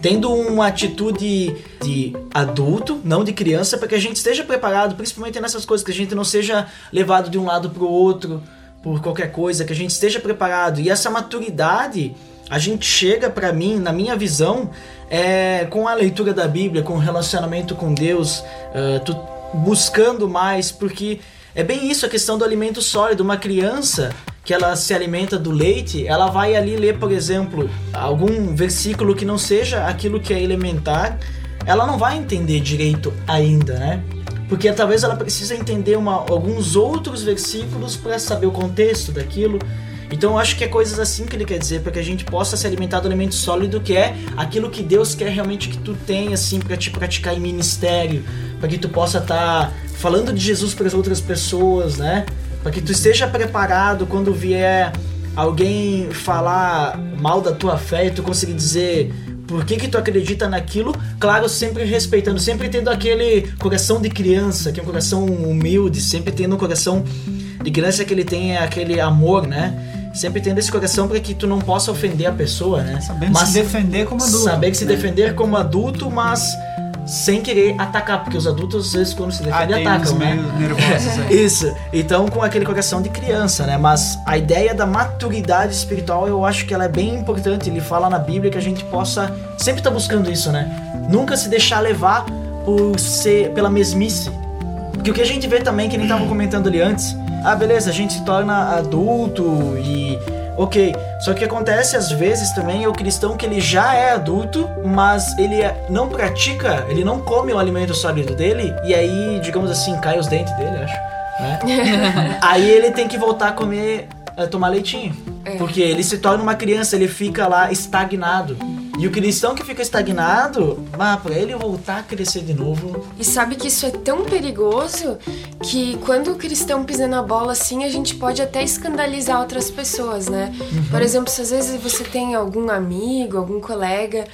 Tendo uma atitude de adulto, não de criança, para que a gente esteja preparado, principalmente nessas coisas, que a gente não seja levado de um lado para o outro por qualquer coisa, que a gente esteja preparado. E essa maturidade, a gente chega para mim, na minha visão, é, com a leitura da Bíblia, com o relacionamento com Deus, tu buscando mais, porque é bem isso a questão do alimento sólido. Uma criança que ela se alimenta do leite, ela vai ali ler, por exemplo, algum versículo que não seja aquilo que é elementar, ela não vai entender direito ainda, né? Porque talvez ela precisa entender uma- alguns outros versículos para saber o contexto daquilo. Então eu acho que é coisas assim que ele quer dizer, para que a gente possa se alimentar do alimento sólido, que é aquilo que Deus quer realmente que tu tenha, assim, para te praticar em ministério, para que tu possa estar falando de Jesus para as outras pessoas, né? Para que tu esteja preparado quando vier alguém falar mal da tua fé e tu conseguir dizer por que, que tu acredita naquilo, claro, sempre respeitando, sempre tendo aquele coração de criança, que é um coração humilde, sempre tendo um coração de criança que ele tem aquele amor, né? Sempre tendo esse coração para que tu não possa ofender a pessoa, né? Sabendo se defender como adulto. Saber que se defender como adulto, mas sem querer atacar, porque os adultos às vezes quando se Ah, defendem uns atacam, né? nervosos aí. Isso. Então, com aquele coração de criança, né? Mas a ideia da maturidade espiritual, eu acho que ela é bem importante. Ele fala na Bíblia que a gente possa sempre estar buscando isso, né? Nunca se deixar levar por ser pela mesmice. Porque o que a gente vê também, que nem tava comentando ali antes, ah, beleza, a gente se torna adulto e ok. Só que acontece às vezes também é o cristão que ele já é adulto, mas ele é- não pratica, ele não come o alimento sólido dele, e aí, digamos assim, cai os dentes dele, acho. Né? aí ele tem que voltar a comer, a tomar leitinho. Porque ele se torna uma criança, ele fica lá estagnado. E o cristão que fica estagnado, ah, pra ele voltar a crescer de novo, E sabe que isso é tão perigoso que quando o cristão pisa na bola assim, a gente pode até escandalizar outras pessoas, né? Por exemplo, se às vezes você tem algum amigo, algum colega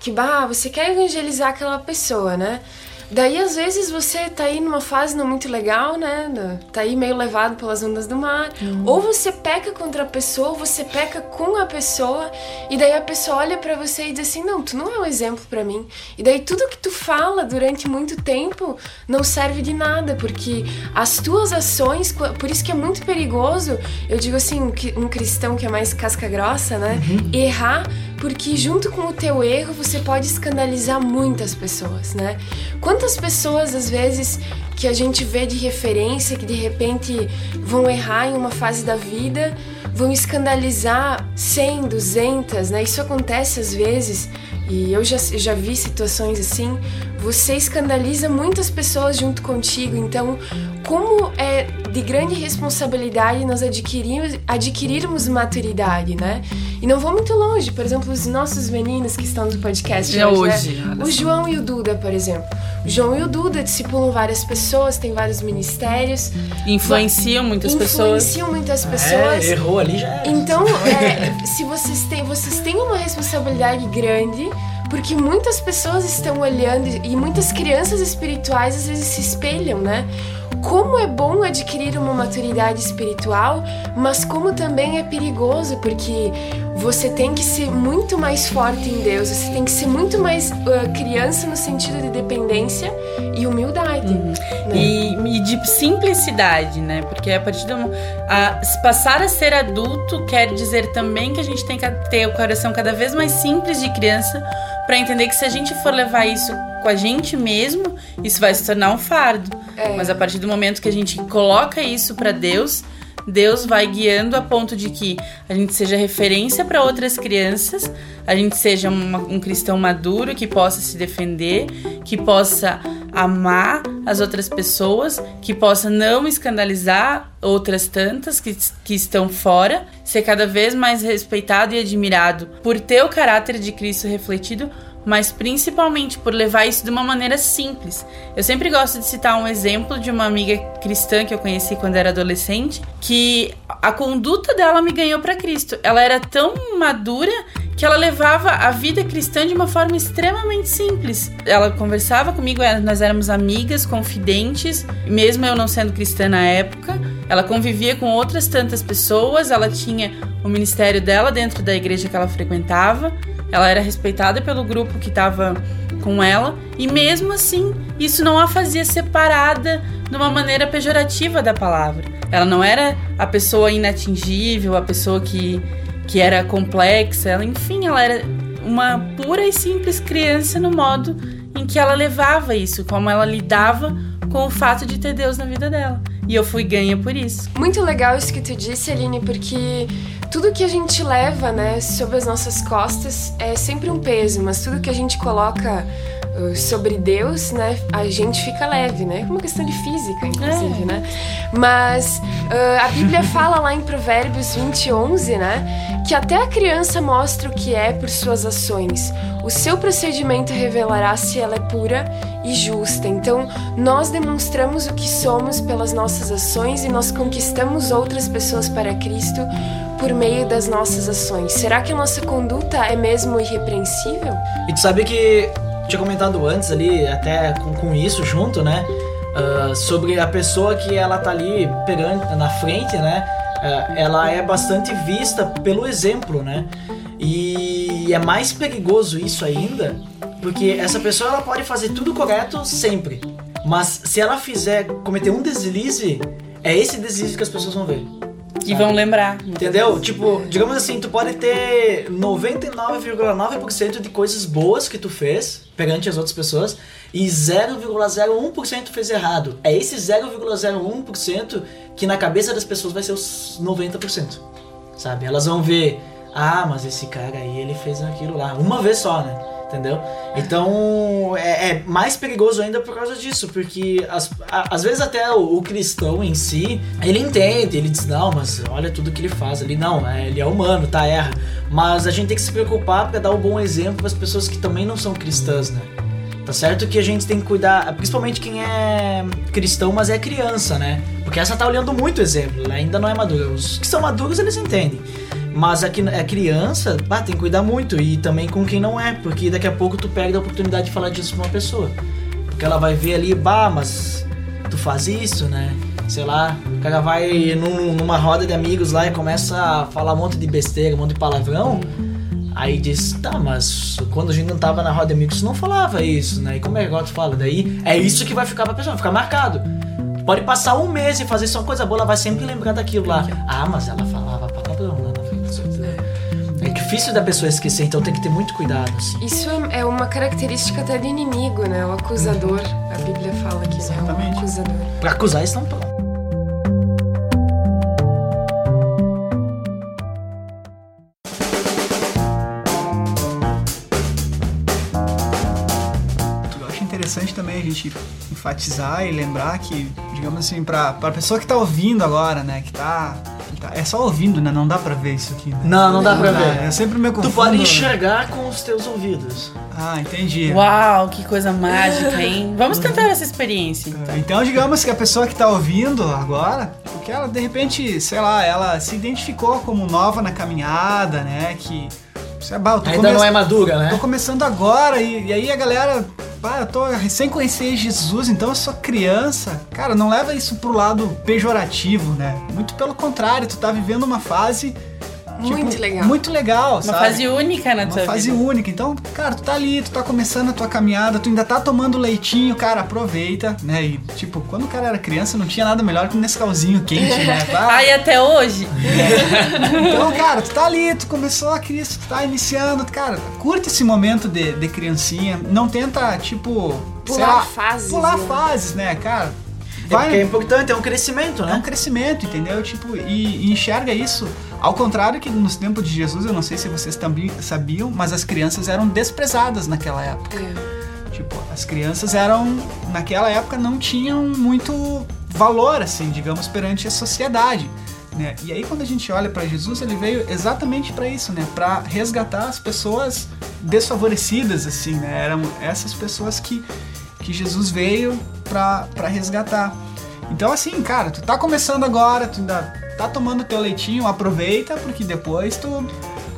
que, bah, você quer evangelizar aquela pessoa, né? Daí, às vezes, você tá aí numa fase não muito legal, né? Tá aí meio levado pelas ondas do mar. Ou você peca contra a pessoa, ou você peca com a pessoa, e daí a pessoa olha pra você e diz assim: Não, tu não é um exemplo pra mim. E daí tudo que tu fala durante muito tempo não serve de nada, porque as tuas ações, por isso que é muito perigoso, eu digo assim, um, um cristão que é mais casca grossa, né? Errar porque junto com o teu erro você pode escandalizar muitas pessoas, né? Quantas pessoas às vezes que a gente vê de referência que de repente vão errar em uma fase da vida, vão escandalizar 100, 200, né? Isso acontece às vezes e eu já, já vi situações assim. Você escandaliza muitas pessoas junto contigo, então, como é de grande responsabilidade nós adquirirmos, adquirirmos maturidade, né? E não vou muito longe, por exemplo, os nossos meninos que estão no podcast É hoje, hoje, né? O. João e o Duda, por exemplo. João e o Duda discipulam várias pessoas, têm vários ministérios, Influenciam muitas pessoas. influenciam muitas É, pessoas. errou ali já era. Então, é, se vocês têm, vocês têm uma responsabilidade grande, porque muitas pessoas estão olhando e muitas crianças espirituais às vezes se espelham, né? Como é bom adquirir uma maturidade espiritual, mas como também é perigoso, porque você tem que ser muito mais forte em Deus, você tem que ser muito mais ah, criança no sentido de dependência e humildade. né? E, e de simplicidade, né? Porque a partir do a, passar a ser adulto quer dizer também que a gente tem que ter o coração cada vez mais simples de criança para entender que se a gente for levar isso com a gente mesmo, isso vai se tornar um fardo. É. Mas a partir do momento que a gente coloca isso para Deus, Deus vai guiando a ponto de que a gente seja referência para outras crianças, a gente seja uma- um cristão maduro que possa se defender, que possa amar as outras pessoas, que possa não escandalizar outras tantas que, que estão fora, ser cada vez mais respeitado e admirado por ter o caráter de Cristo refletido mas principalmente por levar isso de uma maneira simples. Eu sempre gosto de citar um exemplo de uma amiga cristã que eu conheci quando era adolescente, que a conduta dela me ganhou para Cristo. Ela era tão madura que ela levava a vida cristã de uma forma extremamente simples. Ela conversava comigo, eh, nós éramos amigas, confidentes, mesmo eu não sendo cristã na época. Ela convivia com outras tantas pessoas, ela tinha o ministério dela dentro da igreja que ela frequentava. Ela era respeitada pelo grupo que estava com ela, e mesmo assim, isso não a fazia separada de uma maneira pejorativa da palavra. Ela não era a pessoa inatingível, a pessoa que, que era complexa, ela, enfim, ela era uma pura e simples criança no modo em que ela levava isso, como ela lidava com o fato de ter Deus na vida dela. E eu fui ganha por isso. Muito legal isso que tu disse, Aline, porque tudo que a gente leva, né, sobre as nossas costas é sempre um peso, mas tudo que a gente coloca uh, sobre Deus, né, a gente fica leve, né? É uma questão de física, inclusive, É. né? Mas uh, a Bíblia fala lá em Provérbios 20, 11, né, que até a criança mostra o que é por suas ações. O seu procedimento revelará se ela é pura e justa. Então, nós demonstramos o que somos pelas nossas ações e nós conquistamos outras pessoas para Cristo por meio das nossas ações. Será que a nossa conduta é mesmo irrepreensível? E tu sabe que tinha comentado antes ali, até com, com isso junto, né? ah, sobre a pessoa que ela tá ali pegando na frente, né? ah, ela é bastante vista pelo exemplo, né? E é mais perigoso isso ainda, porque essa pessoa ela pode fazer tudo correto sempre, mas se ela fizer cometer um deslize, é esse deslize que as pessoas vão ver. E vão lembrar. Entendeu? Tipo, digamos assim, tu pode ter 99,9% de coisas boas que tu fez perante as outras pessoas e 0,01% tu fez errado. É esse 0,01% que na cabeça das pessoas vai ser os 90%. Sabe? Elas vão ver, ah, mas esse cara aí ele fez aquilo lá, uma vez só, né? Entendeu? Então é, é mais perigoso ainda por causa disso, porque as- a- às vezes até o, o cristão em si, ele entende, ele diz, não, mas olha tudo que ele faz ali, não, é, ele é humano, tá, erra. Mas a gente tem que se preocupar para dar um bom exemplo para as pessoas que também não são cristãs, né? Tá certo que a gente tem que cuidar, principalmente quem é cristão, mas é criança, né? Porque essa tá olhando muito exemplo, ela ainda não é madura. Os que são maduros, eles entendem. Mas a, que- a criança, bah, tem que cuidar muito. E também com quem não é, porque daqui a pouco tu perde a oportunidade de falar disso pra uma pessoa. Porque ela vai ver ali, bah, mas tu faz isso, né? Sei lá, o cara vai num- numa roda de amigos lá e começa a falar um monte de besteira, um monte de palavrão. Aí diz, tá, mas quando a gente não tava na roda de amigos, tu não falava isso, né? E como é que agora tu fala? Daí é isso que vai ficar pra pessoa, vai ficar marcado. Pode passar um mês e fazer só coisa boa, ela vai sempre lembrar daquilo lá. Ah, mas ela falava difícil da pessoa esquecer, então tem que ter muito cuidado, assim. Isso é uma característica até do inimigo, né? O acusador. A Bíblia fala que é Exatamente. o acusador. Pra acusar, eles não acho interessante também a gente enfatizar e lembrar que, digamos assim, pra, pra pessoa que tá ouvindo agora, né, que tá, que tá- É só ouvindo, né? Não dá pra ver isso aqui, né? Não, não dá pra ver. Eu sempre me Tu confundo. pode enxergar com os teus ouvidos. Ah, entendi. Uau, que coisa mágica, hein? Vamos tentar essa experiência. então. Então, digamos que a pessoa que tá ouvindo agora, porque ela de repente, sei lá, ela se identificou como nova na caminhada, né? Que. Sei lá, eu tô Ainda come- não é madura, Tô né? começando agora e, e aí a galera. Pá, eu tô recém conhecer Jesus, então eu sou criança. Cara, não leva isso pro lado pejorativo, né? Muito pelo contrário, tu tá vivendo uma fase. Tipo, Muito legal. Muito legal, Uma sabe? fase única na Uma tua fase vida. única. Então, cara, tu tá ali, tu tá começando a tua caminhada, tu ainda tá tomando leitinho, cara, aproveita, né? E, tipo, quando o cara era criança, não tinha nada melhor que um Nescauzinho quente, né? Ah, e até hoje? então, cara, tu tá ali, tu começou a Cristo, tu tá iniciando, cara, curte esse momento de, de criancinha, não tenta, tipo, Pular lá, fases, Pular né? fases, né, cara? É porque é Vai, importante, é um crescimento, é um né? crescimento, entendeu? Tipo, e, e enxerga isso. Ao contrário que nos tempos de Jesus, eu não sei se vocês também sabiam, mas as crianças eram desprezadas naquela época. É. Tipo, as crianças eram, naquela época, não tinham muito valor, assim, digamos, perante a sociedade. Né? E aí, quando a gente olha para Jesus, ele veio exatamente para isso, né? Para resgatar as pessoas desfavorecidas, assim, né? Eram essas pessoas que, que Jesus veio para resgatar. Então, assim, cara, tu tá começando agora, tu ainda tá tomando teu leitinho, aproveita, porque depois tu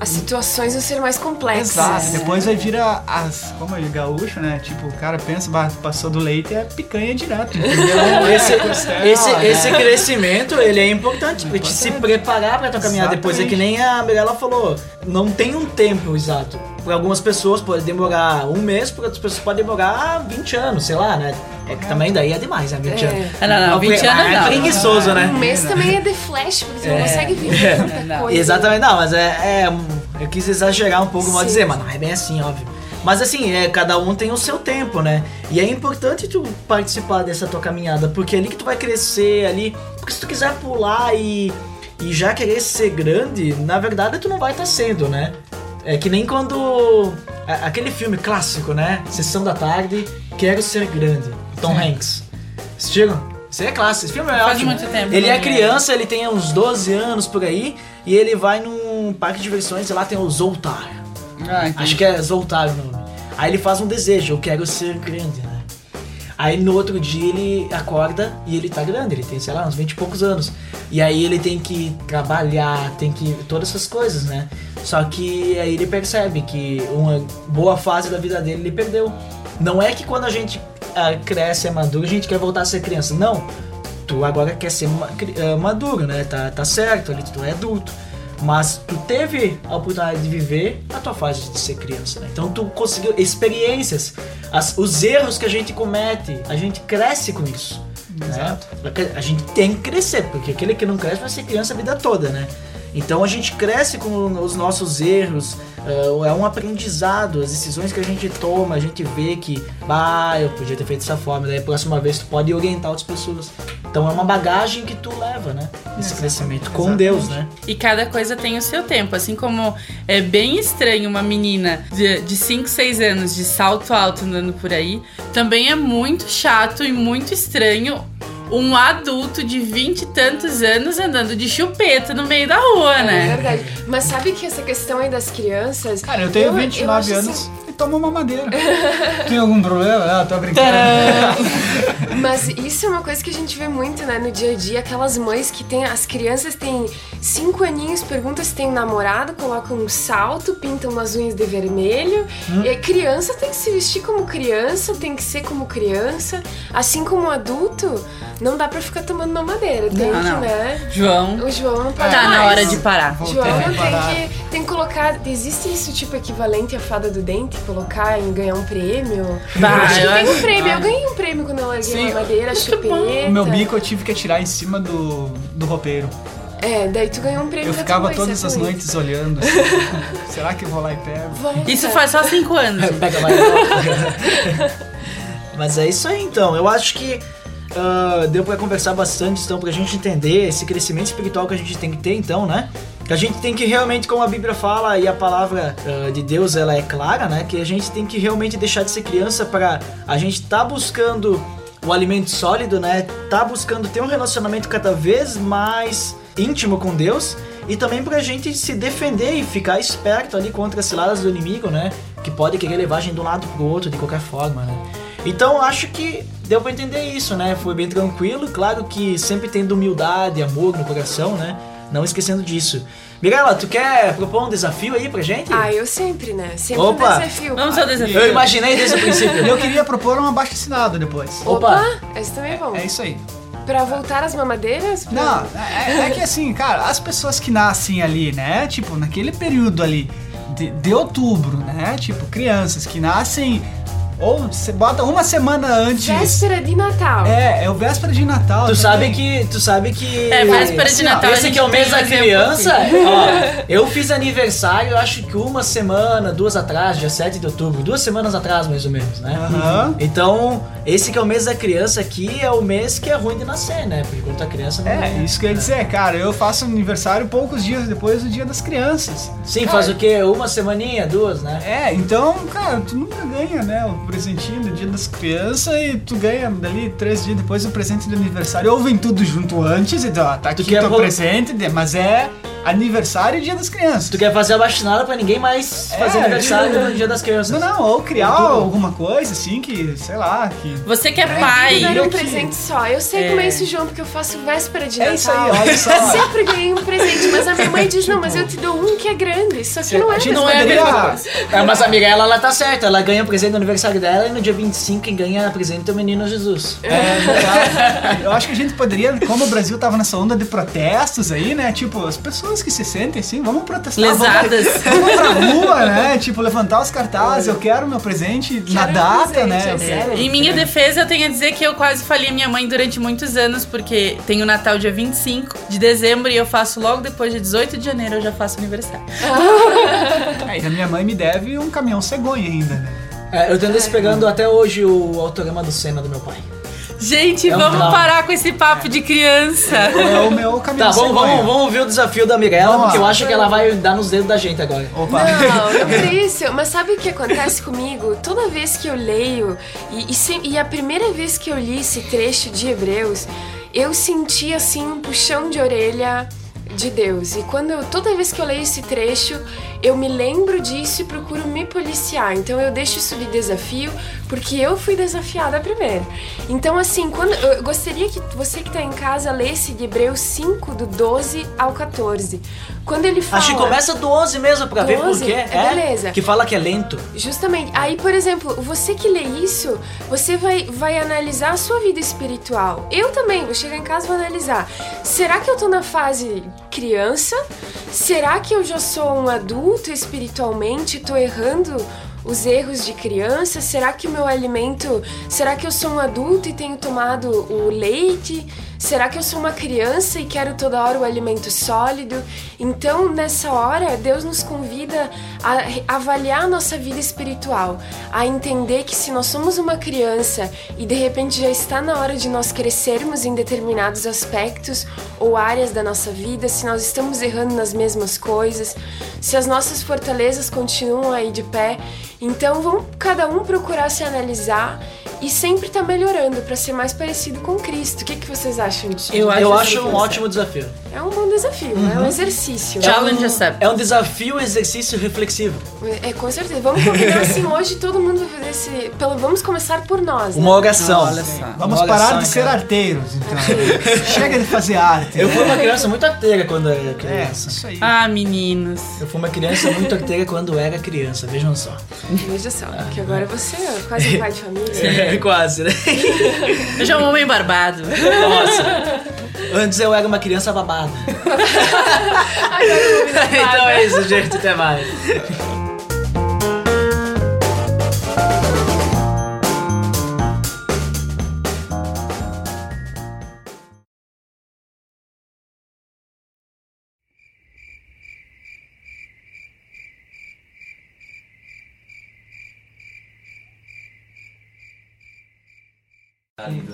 As situações vão ser mais complexas. Exato, depois vai vir a- as. Como é gaúcho, né? Tipo, o cara pensa, "Bah, passou do leite é picanha direto, entendeu? Esse, esse, né? esse crescimento, ele é importante pra te se preparar pra tua caminhada depois. É que nem a Mirella falou, não tem um tempo exato. Para algumas pessoas pode demorar um mês, para outras pessoas pode demorar 20 anos, sei lá, né? É que também daí é demais, né? 20 É. anos. Ah, não, não, 20 anos é não. preguiçoso, né? Um mês também é de flash, porque você não É. consegue viver tanta Não. coisa. Exatamente, não, mas é, é, Eu quis exagerar um pouco, mal Sim. dizer, mas não é bem assim, óbvio. Mas assim, é, cada um tem o seu tempo, né? E é importante tu participar dessa tua caminhada, porque é ali que tu vai crescer, ali. Porque se tu quiser pular e, e já querer ser grande, na verdade tu não vai estar sendo, né? É que nem quando. Aquele filme clássico, né? Sessão da tarde, Quero Ser Grande. Tom Hanks. Assistiram? Isso aí é clássico. Esse filme é Faz ótimo. muito tempo, Ele é não criança, ele tem uns 12 anos por aí, e ele vai num parque de diversões e lá tem o Zoltar. Ah. Acho que é Zoltar o nome. Aí ele faz um desejo, eu quero ser grande, né? Aí no outro dia ele acorda e ele tá grande, ele tem, sei lá, uns 20 e poucos anos. E aí ele tem que trabalhar, tem que. todas essas coisas, né? Só que aí ele percebe que uma boa fase da vida dele ele perdeu. Não é que quando a gente ah, cresce, é maduro, a gente quer voltar a ser criança. Não. Tu agora quer ser ma- ah, maduro, né? Tá, tá certo ali, tu é adulto. Mas tu teve a oportunidade de viver a tua fase de ser criança, né? Então tu conseguiu experiências, as- os erros que a gente comete, a gente cresce com isso. Exato. Né? A gente tem que crescer, porque aquele que não cresce vai ser criança a vida toda, né? Então a gente cresce com os nossos erros, ah, é um aprendizado, as decisões que a gente toma, a gente vê que, ah, eu podia ter feito dessa forma, daí a próxima vez tu pode orientar outras pessoas. Então é uma bagagem que tu leva, né? Esse crescimento com Exatamente. Deus, né? E cada coisa tem o seu tempo. Assim como é bem estranho uma menina de 5, 6 anos de salto alto andando por aí, também é muito chato e muito estranho um adulto de 20 e tantos anos andando de chupeta no meio da rua, É né? verdade. Mas sabe que essa questão aí das crianças. Cara, eu tenho eu 29 acho anos assim- tomo uma madeira. Tem algum problema? Ah, tô brincando. Mas isso é uma coisa que a gente vê muito, né, no dia a dia. Aquelas mães que tem. As crianças têm cinco aninhos, perguntam se tem um namorado, colocam um salto, pintam umas unhas de vermelho. Hum. E a criança tem que se vestir como criança, tem que ser como criança. Assim como adulto, não dá pra ficar tomando mamadeira. Tem Não, que, não. né? João, O João não pode tá na mais. hora de parar. Voltei João a tem que, tem que colocar. Existe isso tipo equivalente à fada do dente? Colocar em ganhar um prêmio? Bah, Acho que eu tem um prêmio. Eu ganhei um prêmio quando eu larguei Sim, uma madeira, chupeta. O meu bico eu tive que atirar em cima do, do roupeiro. É, daí tu ganhou um prêmio Eu ficava todas as certamente. noites olhando. assim, Será que eu vou lá e pego? Volta. Isso faz só cinco anos. Pega mais Mas é isso aí então. Eu acho que ah, deu pra conversar bastante, então, pra gente entender esse crescimento espiritual que a gente tem que ter, então, né? Que a gente tem que realmente, como a Bíblia fala e a palavra ah, de Deus ela é clara, né? Que a gente tem que realmente deixar de ser criança para a gente tá buscando o alimento sólido, né? Tá buscando ter um relacionamento cada vez mais íntimo com Deus e também pra gente se defender e ficar esperto ali contra as ciladas do inimigo, né? Que pode querer levar a gente de um lado pro outro de qualquer forma, né? Então acho que deu pra entender isso, né? Foi bem tranquilo, claro que sempre tendo humildade, amor no coração, né? Não esquecendo disso. Mirella, tu quer propor um desafio aí pra gente? Ah, eu sempre, né? Sempre Opa. um desafio. Vamos ao desafio. Eu imaginei desde o princípio. Eu queria propor um abaixo assinado depois. Opa! Esse também é bom. É isso aí. Pra voltar às mamadeiras? Pra- Não, é, é que assim, cara, as pessoas que nascem ali, né? Tipo, naquele período ali de, de outubro, né? Tipo, crianças que nascem. Ou você bota uma semana antes. Véspera de Natal. É, é o véspera de Natal. Tu também. sabe que. Tu sabe que. É, véspera de ó, Natal, Esse aqui é o mês da criança. Ó, eu fiz aniversário, acho que uma semana, duas atrás, dia 7 de outubro. Duas semanas atrás, mais ou menos, né? Aham. Então, esse que é o mês da criança aqui é o mês que é ruim de nascer, né? Porque quando a criança não É, isso que eu ia dizer, cara. Eu faço aniversário poucos dias depois do dia das crianças. Sim, faz o quê? Uma semaninha, duas, né? É, então, cara, tu nunca ganha, né, presentinho do dia das crianças e tu ganha dali três dias depois o presente de aniversário. Ou vem tudo junto antes e ó, tá aqui quer teu presente, mas é aniversário e dia das crianças. Tu quer fazer a baixinada pra ninguém mais fazer É, aniversário tipo- no dia das crianças. Não, não, ou criar alguma coisa assim que, sei lá, que. Você que é Me pai. deram um aqui. presente só. Eu sei É. como é isso, João, porque eu faço véspera de É Natal. isso aí, olha só. Eu sempre ganhei um presente, mas a minha mãe diz, não, mas eu te dou um que é grande. Isso aqui não é a gente não é a mesma coisa. É, mas a Mirella, ela tá certa. Ela ganha presente no aniversário dela e no dia 25 quem ganha presente é o menino Jesus. É. Eu acho que a gente poderia, como o Brasil tava nessa onda de protestos aí, né? Tipo, as pessoas que se sentem assim, vamos protestar. Lesadas. Vamos, vamos pra rua, né? Tipo, levantar os cartazes, eu quero meu presente na Quero data, presente, né? Eu é. quero- Em minha defesa, eu tenho a dizer que eu quase falei minha mãe durante muitos anos, porque tem o Natal dia 25 de dezembro e eu faço logo depois de 18 de janeiro, eu já faço aniversário. É, e a minha mãe me deve um caminhão cegonha ainda, né? É, eu tô esperando até hoje o autorama do Senna do meu pai. Gente, É um vamos parar com esse papo de criança. É o meu caminhão Tá, vamos, vamos, vamos ouvir o desafio da Mirella, Vamos porque eu acho que ela vai dar nos dedos da gente agora. Opa. Não, não por isso. Mas sabe o que acontece comigo? Toda vez que eu leio, e, e, se- e a primeira vez que eu li esse trecho de Hebreus, eu senti assim um puxão de orelha de Deus. E quando eu, toda vez que eu leio esse trecho, eu me lembro disso e procuro me policiar. Então eu deixo isso de desafio, porque eu fui desafiada primeiro. Então, assim, quando eu gostaria que você que está em casa lesse de Hebreus 5, do 12 ao 14. Quando ele fala. Acho que começa do 11 mesmo pra ver por 12? quê. É, beleza. Que fala que é lento. Justamente. Aí, por exemplo, você que lê isso, você vai, vai analisar a sua vida espiritual. Eu também vou chegar em casa e vou analisar. Será que eu tô na fase criança? Será que eu já sou um adulto espiritualmente? Tô errando os erros de criança? Será que o meu alimento. Será que eu sou um adulto e tenho tomado o leite? Será que eu sou uma criança e quero toda hora o alimento sólido? Então, nessa hora, Deus nos convida a avaliar a nossa vida espiritual, a entender que se nós somos uma criança e de repente já está na hora de nós crescermos em determinados aspectos ou áreas da nossa vida, se nós estamos errando nas mesmas coisas, se as nossas fortalezas continuam aí de pé, então vamos cada um procurar se analisar e sempre estar melhorando para ser mais parecido com Cristo. O que, que vocês acham disso? Eu acho Eu acho um ótimo desafio. É um bom desafio, é um exercício. Challenge é um, accepted. É um desafio, exercício reflexivo. É, com certeza. Vamos combinar assim, hoje todo mundo vai fazer esse. Pelo, vamos começar por nós. né? Uma oração. Olha só. Vamos Olha parar só, de ser cara. arteiros, então. Chega de fazer arte. Eu fui uma criança muito arteira quando era É, criança. isso aí. Ah, meninos. Eu fui uma criança muito arteira quando era criança, vejam só. Veja só, que agora você é quase um pai de família. É, quase, né? Eu já um homem barbado. Nossa. Antes eu era uma criança babada. Dar então é isso, gente. Até mais.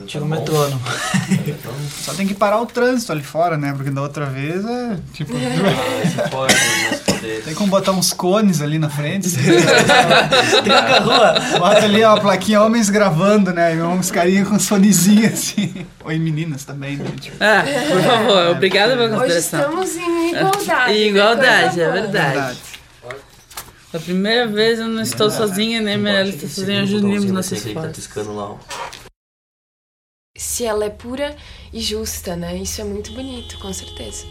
Tira o metrônomo. Só tem que parar o trânsito ali fora, né? Porque da outra vez é tipo. Esse pode. Tem como botar uns cones ali na frente. Tranca a rua. Bota ali ó, a plaquinha homens gravando, né? E uns carinha com fonezinho assim. Ou em meninas também, né? Tipo, Ah, por favor, obrigada pela Hoje consideração. estamos em igualdade. Em né? igualdade, é boa. verdade. A primeira vez eu não estou sozinha, nem Mirella está sozinha, desse aí que tá piscando lá, ó. Se ela é pura e justa, né? Isso é muito bonito, com certeza.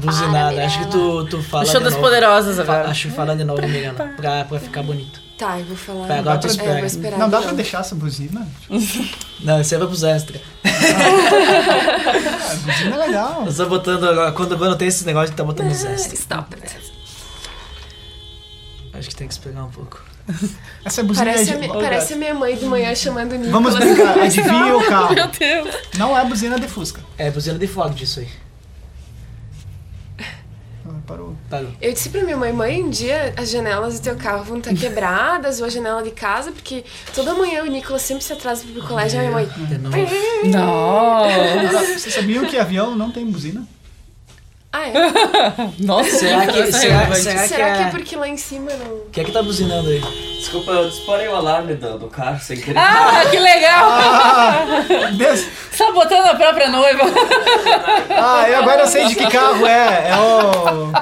Buzinada. Acho que tu, tu fala. O show de das novo. poderosas Fa- agora. Acho que fala de novo, Miranda. Pra, pra ficar bonito. Tá, eu vou falar. Vai, agora tu É, espera. esperar. não dá então. pra deixar essa buzina? Não, isso aí vai pros extras. A buzina é legal. Eu tô botando agora. Quando quando tem esse negócio, tá botando os extras. Stop it. Acho que tem que esperar um pouco. Essa buzina Parece, é a, de... mi- parece a minha mãe de manhã chamando o Nicolas. Vamos brincar, adivinha o carro. Meu Deus. Não é buzina de Fusca. É, buzina de fogo disso aí. Ah, Parou. Parou. Eu disse pra minha mãe, mãe, um dia as janelas do teu carro vão estar quebradas, ou a janela de casa, porque toda manhã o Nicolas sempre se atrasa pro colégio, e a minha mãe, De novo. Nossa. Agora, vocês sabiam que avião não tem buzina? Ah, é? Nossa, Será que, será, relevante. será que, Será que é é... porque lá em cima não... Quem é que tá buzinando aí? Desculpa, eu disparei o alarme do, do carro sem querer. Ah, que legal! Des- Sabotando a própria noiva. Ah, e agora eu sei de que carro é. É o.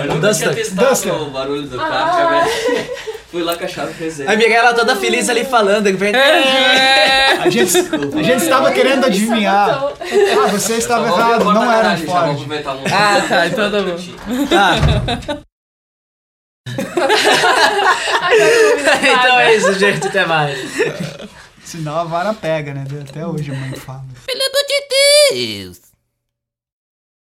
eu nunca Duster. tinha testado Duster. o barulho do carro. também. Fui lá com a chave reserva. A Mirella toda feliz ali falando. vem- A gente, a gente estava querendo adivinhar. Ah, você estava errado, não era um Ford. um Ah, tá, então tá bom. Tá. Dar então é isso, gente. Até mais. Senão a vara pega, né? Até hoje a mãe fala. Pelo amor de Deus.